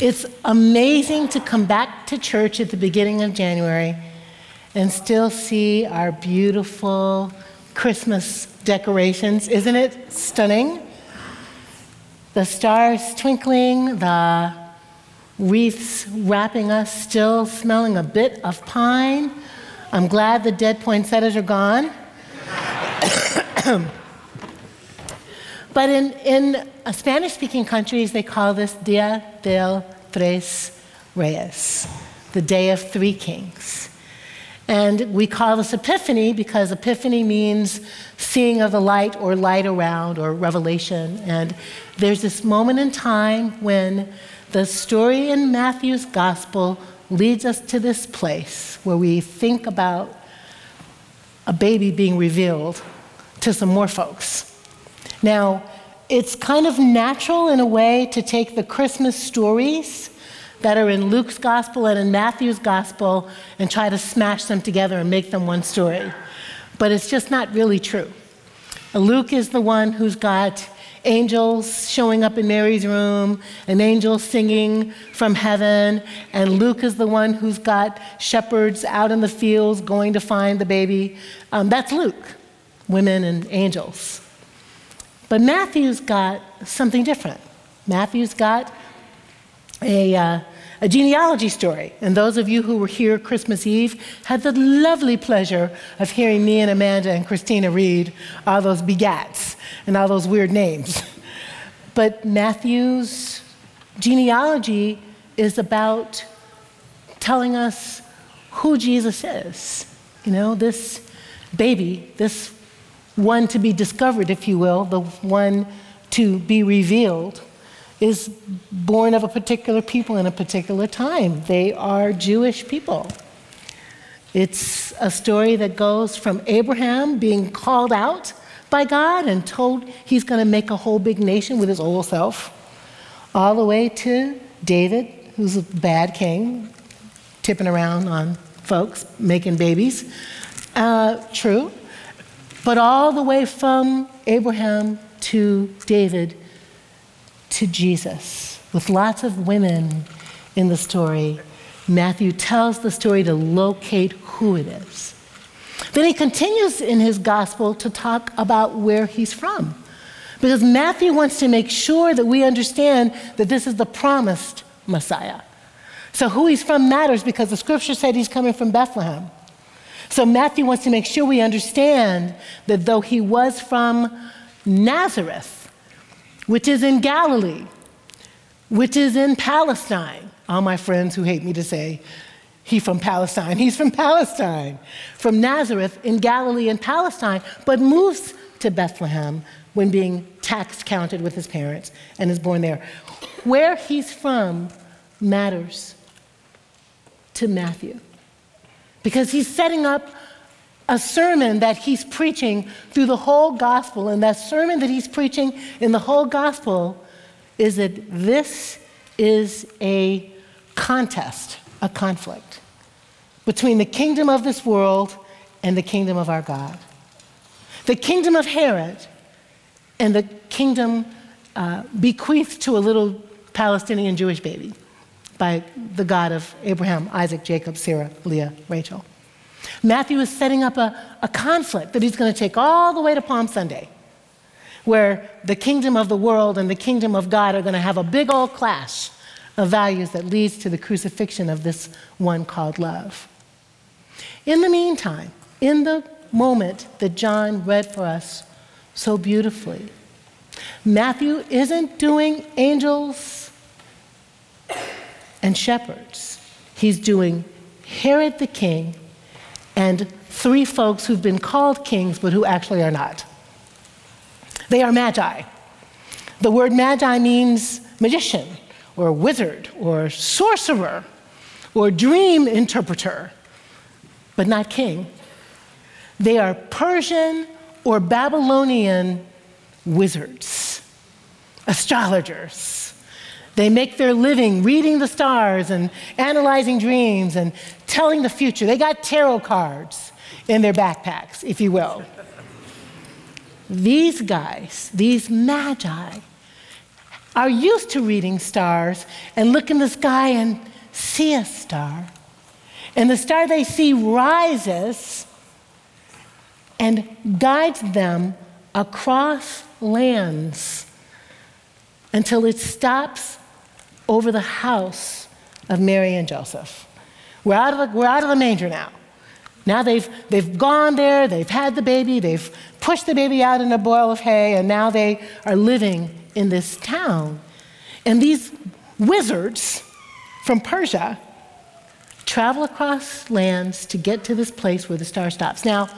It's amazing to come back to church at the beginning of January and still see our beautiful Christmas decorations. Isn't it stunning? The stars twinkling, the wreaths wrapping us, still smelling a bit of pine. I'm glad the dead poinsettias are gone. but in, in Spanish speaking countries, they call this Dia del Tres Reyes, the Day of Three Kings. And we call this Epiphany because Epiphany means seeing of the light or light around or revelation. And there's this moment in time when the story in Matthew's gospel leads us to this place where we think about a baby being revealed to some more folks. Now, it's kind of natural in a way to take the Christmas stories that are in Luke's gospel and in Matthew's gospel and try to smash them together and make them one story. But it's just not really true. Luke is the one who's got angels showing up in Mary's room, an angel singing from heaven, and Luke is the one who's got shepherds out in the fields going to find the baby. Um, that's Luke, women and angels. But Matthew's got something different. Matthew's got a, uh, a genealogy story. And those of you who were here Christmas Eve had the lovely pleasure of hearing me and Amanda and Christina read all those begats and all those weird names. But Matthew's genealogy is about telling us who Jesus is. You know, this baby, this one to be discovered, if you will, the one to be revealed, is born of a particular people in a particular time. They are Jewish people. It's a story that goes from Abraham being called out by God and told he's going to make a whole big nation with his old self, all the way to David, who's a bad king, tipping around on folks, making babies. Uh, true. But all the way from Abraham to David to Jesus, with lots of women in the story, Matthew tells the story to locate who it is. Then he continues in his gospel to talk about where he's from. Because Matthew wants to make sure that we understand that this is the promised Messiah. So, who he's from matters because the scripture said he's coming from Bethlehem. So Matthew wants to make sure we understand that though he was from Nazareth, which is in Galilee, which is in Palestine, all my friends who hate me to say, he from Palestine. He's from Palestine, from Nazareth in Galilee and Palestine, but moves to Bethlehem when being tax counted with his parents and is born there. Where he's from matters to Matthew because he's setting up a sermon that he's preaching through the whole gospel. And that sermon that he's preaching in the whole gospel is that this is a contest, a conflict between the kingdom of this world and the kingdom of our God. The kingdom of Herod and the kingdom uh, bequeathed to a little Palestinian Jewish baby by the God of Abraham, Isaac, Jacob, Sarah, Leah, Rachel. Matthew is setting up a, a conflict that he's going to take all the way to Palm Sunday, where the kingdom of the world and the kingdom of God are going to have a big old clash of values that leads to the crucifixion of this one called love. In the meantime, in the moment that John read for us so beautifully, Matthew isn't doing angels and shepherds. He's doing Herod the king and three folks who've been called kings but who actually are not. They are magi. The word magi means magician or wizard or sorcerer or dream interpreter, but not king. They are Persian or Babylonian wizards, astrologers they make their living reading the stars and analyzing dreams and telling the future. They got tarot cards in their backpacks, if you will. These guys, these magi, are used to reading stars and look in the sky and see a star. And the star they see rises and guides them across lands until it stops over the house of Mary and Joseph. We're out of the, we're out of the manger now. Now they've, they've gone there, they've had the baby, they've pushed the baby out in a boil of hay, and now they are living in this town. And these wizards from Persia travel across lands to get to this place where the star stops. Now,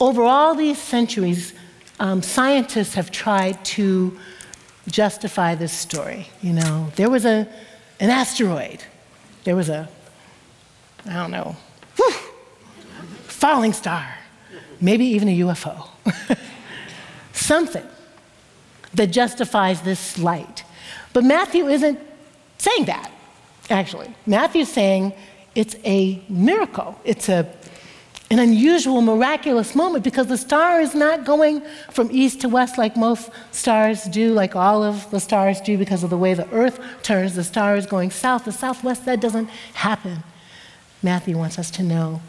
over all these centuries, um, scientists have tried to justify this story. You know, there was a, an asteroid, there was a, I don't know, whew, falling star, maybe even a UFO. Something that justifies this light. But Matthew isn't saying that, actually. Matthew's saying it's a miracle. It's a an unusual, miraculous moment because the star is not going from east to west like most stars do, like all of the stars do because of the way the earth turns. The star is going south to southwest. That doesn't happen. Matthew wants us to know.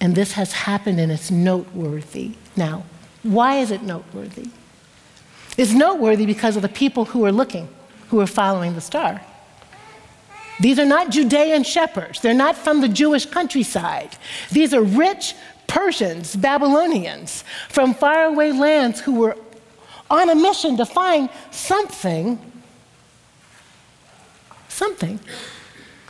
And this has happened and it's noteworthy. Now, why is it noteworthy? It's noteworthy because of the people who are looking, who are following the star. These are not Judean shepherds. They're not from the Jewish countryside. These are rich Persians, Babylonians from faraway lands who were on a mission to find something, something,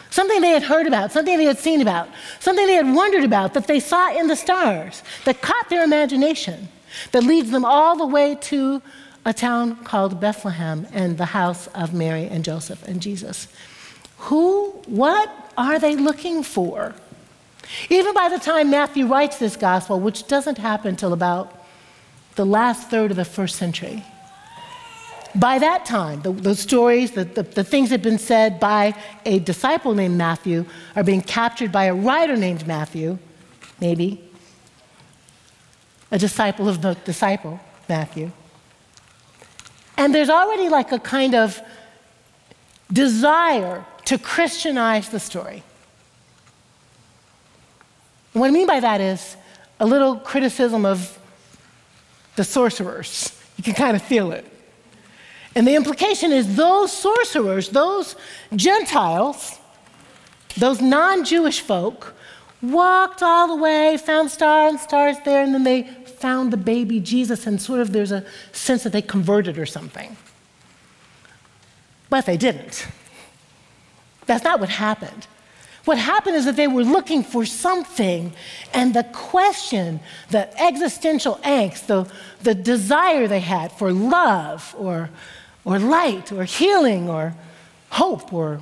something they had heard about, something they had seen about, something they had wondered about that they saw in the stars that caught their imagination, that leads them all the way to a town called Bethlehem and the house of Mary and Joseph and Jesus. Who, what are they looking for? Even by the time Matthew writes this gospel, which doesn't happen until about the last third of the first century, by that time, the, the stories, the, the, the, things that have been said by a disciple named Matthew are being captured by a writer named Matthew, maybe, a disciple of the disciple, Matthew. And there's already like a kind of desire to Christianize the story. what I mean by that is a little criticism of the sorcerers. You can kind of feel it. And the implication is those sorcerers, those Gentiles, those non Jewish folk, walked all the way, found stars and stars there, and then they found the baby Jesus, and sort of there's a sense that they converted or something. But they didn't. That's not what happened. What happened is that they were looking for something, and the question, the existential angst, the, the desire they had for love or, or light or healing or hope or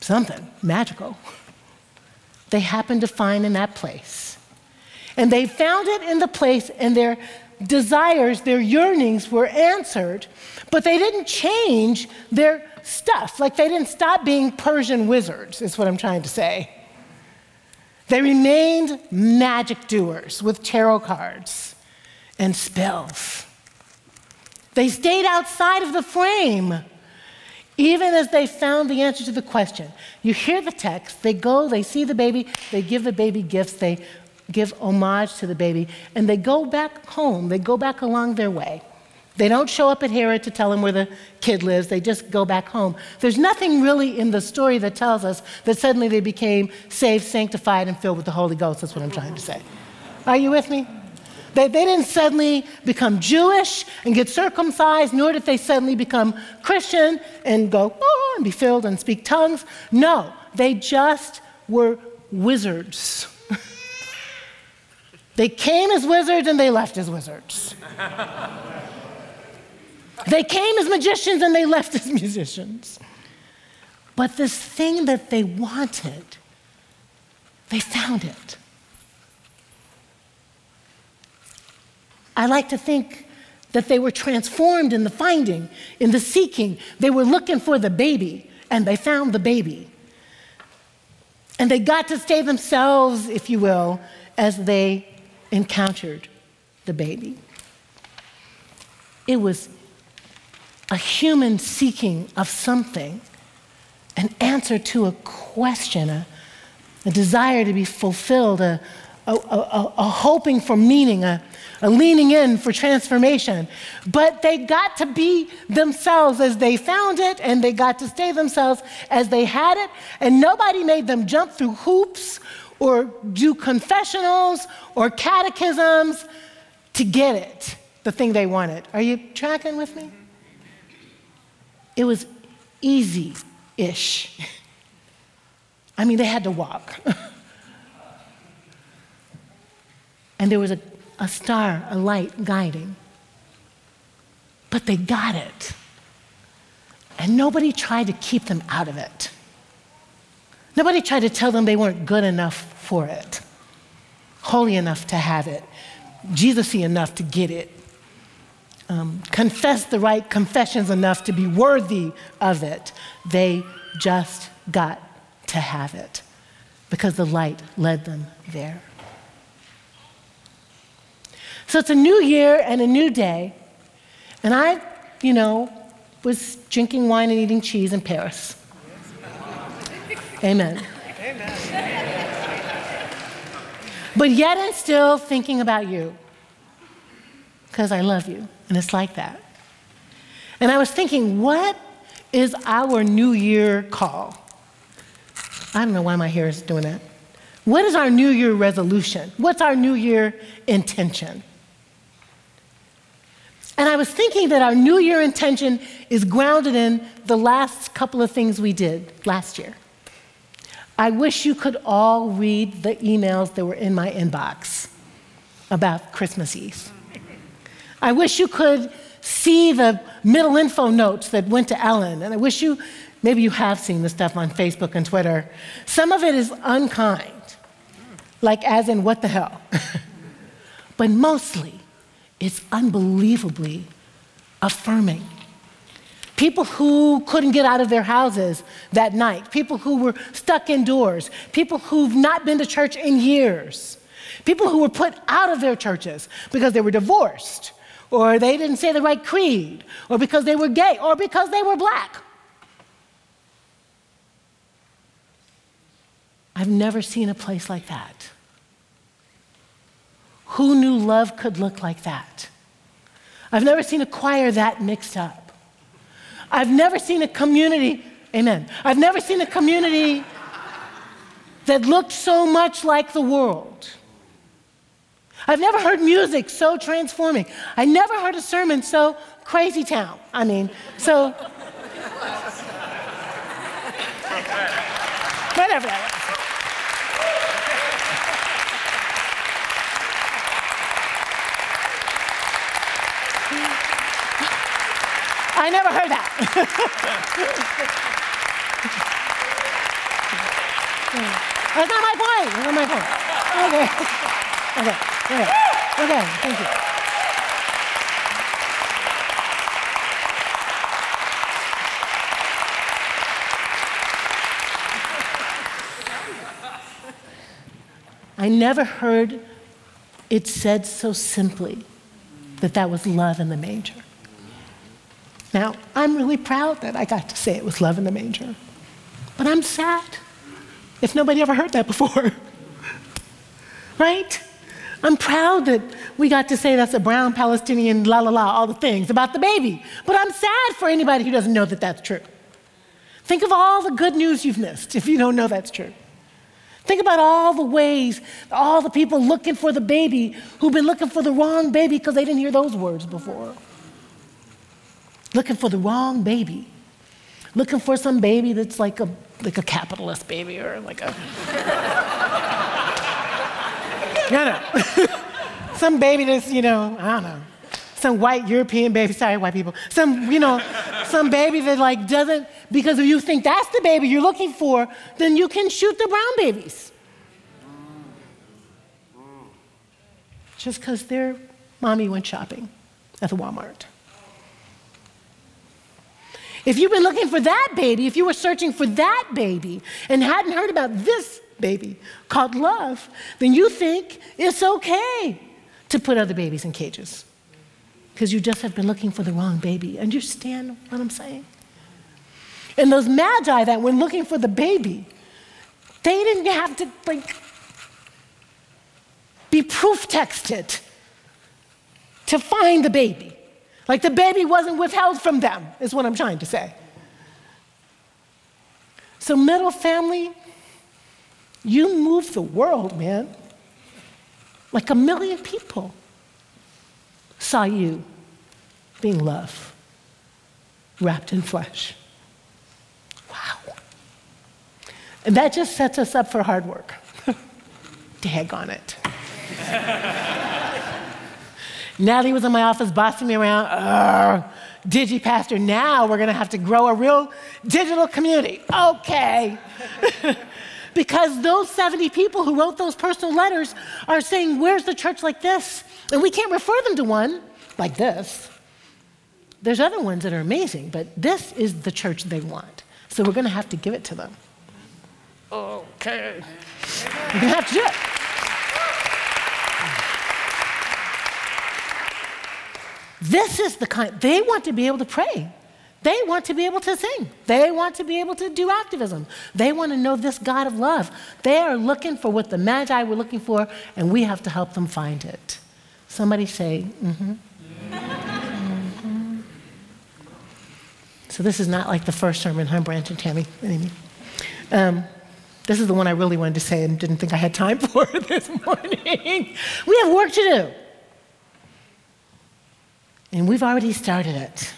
something magical, they happened to find in that place. And they found it in the place, and their desires, their yearnings were answered, but they didn't change their stuff. Like they didn't stop being Persian wizards, is what I'm trying to say. They remained magic doers with tarot cards and spells. They stayed outside of the frame, even as they found the answer to the question. You hear the text, they go, they see the baby, they give the baby gifts, they give homage to the baby, and they go back home, they go back along their way. They don't show up at Herod to tell him where the kid lives, they just go back home. There's nothing really in the story that tells us that suddenly they became saved, sanctified, and filled with the Holy Ghost. That's what I'm trying to say. Are you with me? They, they didn't suddenly become Jewish and get circumcised, nor did they suddenly become Christian and go, oh, and be filled and speak tongues. No, they just were wizards. they came as wizards and they left as wizards. They came as magicians and they left as musicians. But this thing that they wanted, they found it. I like to think that they were transformed in the finding, in the seeking. They were looking for the baby, and they found the baby. And they got to stay themselves, if you will, as they encountered the baby. It was a human seeking of something, an answer to a question, a, a desire to be fulfilled, a, a, a, hoping for meaning, a leaning in for transformation. But they got to be themselves as they found it, and they got to stay themselves as they had it, and nobody made them jump through hoops or do confessionals or catechisms to get it, the thing they wanted. Are you tracking with me? It was easy ish. I mean, they had to walk. and there was a, a star, a light guiding. But they got it. And nobody tried to keep them out of it. Nobody tried to tell them they weren't good enough for it, holy enough to have it, Jesus enough to get it um, confess the right confessions enough to be worthy of it. They just got to have it because the light led them there. So it's a new year and a new day, and I, you know, was drinking wine and eating cheese in Paris. Amen. Amen. But yet and still thinking about you because I love you. And it's like that. And I was thinking, what is our New Year call? I don't know why my hair is doing that. What is our New Year resolution? What's our New Year intention? And I was thinking that our New Year intention is grounded in the last couple of things we did last year. I wish you could all read the emails that were in my inbox about Christmas Eve. I wish you could see the middle info notes that went to Ellen. And I wish you, maybe you have seen the stuff on Facebook and Twitter. Some of it is unkind, like as in, what the hell? but mostly, it's unbelievably affirming. People who couldn't get out of their houses that night, people who were stuck indoors, people who've not been to church in years, people who were put out of their churches because they were divorced or they didn't say the right creed, or because they were gay, or because they were black. I've never seen a place like that. Who knew love could look like that? I've never seen a choir that mixed up. I've never seen a community, amen. I've never seen a community that looked so much like the world. I've never heard music so transforming. I never heard a sermon so crazy town. I mean, so. Whatever. I never heard that. That's not my point. That's not my point. Okay. Okay. Okay, okay, thank you. I never heard it said so simply that that was love in the manger. Now, I'm really proud that I got to say it was love in the manger, but I'm sad if nobody ever heard that before. right? I'm proud that we got to say that's a brown Palestinian, la la la, all the things about the baby. But I'm sad for anybody who doesn't know that that's true. Think of all the good news you've missed if you don't know that's true. Think about all the ways, all the people looking for the baby who've been looking for the wrong baby because they didn't hear those words before. Looking for the wrong baby. Looking for some baby that's like a, like a capitalist baby or like a. No, no. some baby that's, you know, I don't know, some white European baby, sorry, white people, some, you know, some baby that like doesn't, because if you think that's the baby you're looking for, then you can shoot the brown babies. Just because their mommy went shopping at the Walmart. If you've been looking for that baby, if you were searching for that baby and hadn't heard about this baby called love, then you think it's okay to put other babies in cages. because you just have been looking for the wrong baby. Understand what I'm saying? And those magi that went looking for the baby, they didn't have to like be proof texted to find the baby. Like the baby wasn't withheld from them, is what I'm trying to say. So, middle family, you move the world, man. Like a million people saw you being love wrapped in flesh. Wow. And that just sets us up for hard work. Dag on it. Natalie was in my office bossing me around. Digi pastor, now we're going to have to grow a real digital community. Okay. because those 70 people who wrote those personal letters are saying, Where's the church like this? And we can't refer them to one like this. There's other ones that are amazing, but this is the church they want. So we're going to have to give it to them. Okay. We're going to have to do it. This is the kind, they want to be able to pray. They want to be able to sing. They want to be able to do activism. They want to know this God of love. They are looking for what the Magi were looking for, and we have to help them find it. Somebody say, mm-hmm. mm-hmm. So this is not like the first sermon, huh, Branch and Tammy? Um, this is the one I really wanted to say and didn't think I had time for this morning. we have work to do. And we've already started it.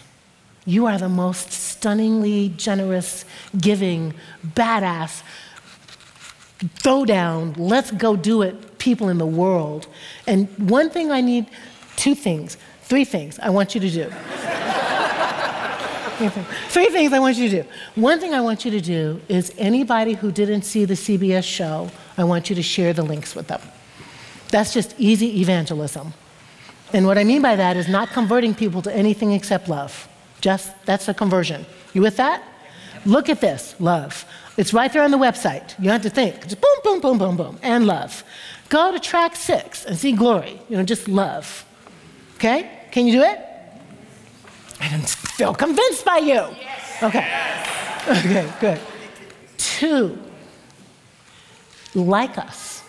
You are the most stunningly generous, giving, badass, throw down, let's go do it people in the world. And one thing I need, two things, three things I want you to do. three things I want you to do. One thing I want you to do is anybody who didn't see the CBS show, I want you to share the links with them. That's just easy evangelism. And what I mean by that is not converting people to anything except love. Just that's a conversion. You with that? Look at this love. It's right there on the website. You don't have to think. Just boom, boom, boom, boom, boom, and love. Go to track six and see glory. You know, just love. Okay? Can you do it? I don't feel convinced by you. Yes. Okay. Yes. Okay, good. Two, like us.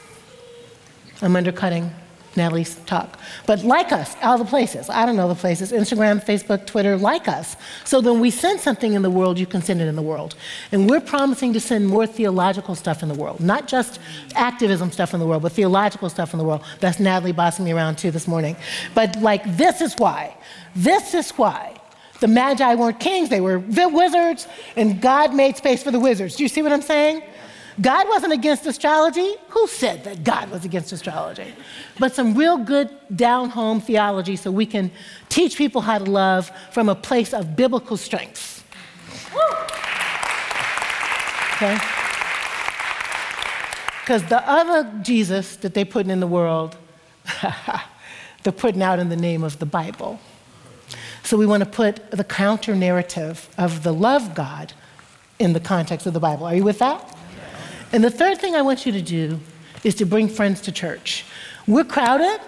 I'm undercutting Natalie's talk. But like us, all the places. I don't know the places Instagram, Facebook, Twitter, like us. So then we send something in the world, you can send it in the world. And we're promising to send more theological stuff in the world, not just activism stuff in the world, but theological stuff in the world. That's Natalie bossing me around too this morning. But like, this is why. This is why. The Magi weren't kings, they were wizards, and God made space for the wizards. Do you see what I'm saying? God wasn't against astrology. Who said that God was against astrology? But some real good down home theology so we can teach people how to love from a place of biblical strength. Okay? Because the other Jesus that they're putting in the world, they're putting out in the name of the Bible. So we want to put the counter narrative of the love God in the context of the Bible. Are you with that? And the third thing I want you to do is to bring friends to church. We're crowded,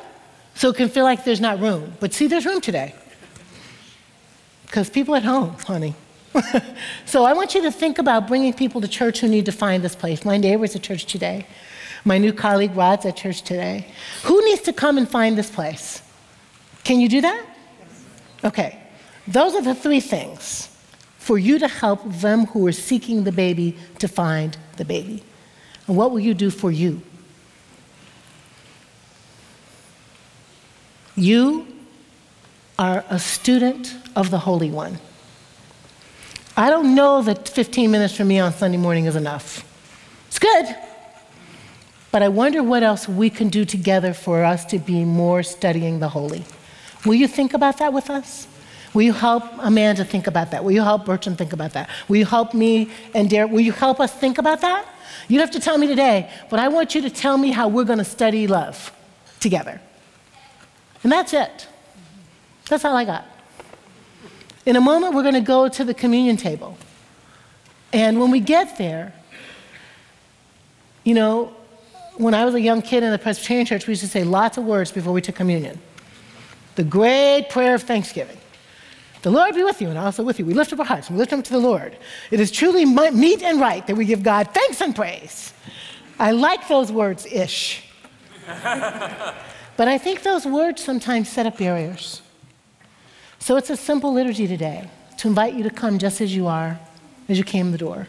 so it can feel like there's not room. But see, there's room today. Because people at home, honey. so I want you to think about bringing people to church who need to find this place. My neighbor's at church today. My new colleague Rod's at church today. Who needs to come and find this place? Can you do that? Okay. Those are the three things for you to help them who are seeking the baby to find the baby. And what will you do for you? You are a student of the Holy One. I don't know that 15 minutes for me on Sunday morning is enough. It's good. But I wonder what else we can do together for us to be more studying the Holy. Will you think about that with us? Will you help Amanda think about that? Will you help Bertrand think about that? Will you help me and Derek? Will you help us think about that? You don't have to tell me today, but I want you to tell me how we're going to study love together. And that's it. That's all I got. In a moment, we're going to go to the communion table. And when we get there, you know, when I was a young kid in the Presbyterian church, we used to say lots of words before we took communion. the great prayer of thanksgiving. The Lord be with you and also with you. We lift up our hearts and we lift them to the Lord. It is truly meet and right that we give God thanks and praise. I like those words ish. but I think those words sometimes set up barriers. So it's a simple liturgy today to invite you to come just as you are, as you came the door,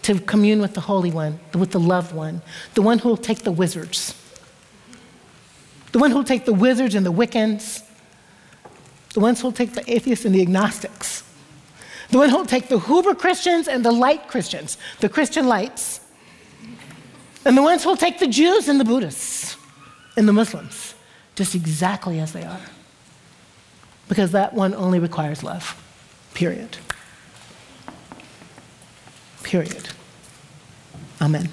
to commune with the Holy One, with the loved one, the one who will take the wizards, the one who will take the wizards and the Wiccans, the ones who will take the atheists and the agnostics, the one who will take the Hoover Christians and the light Christians, the Christian lights, and the ones who will take the Jews and the Buddhists and the Muslims just exactly as they are. Because that one only requires love. Period. Period. Amen.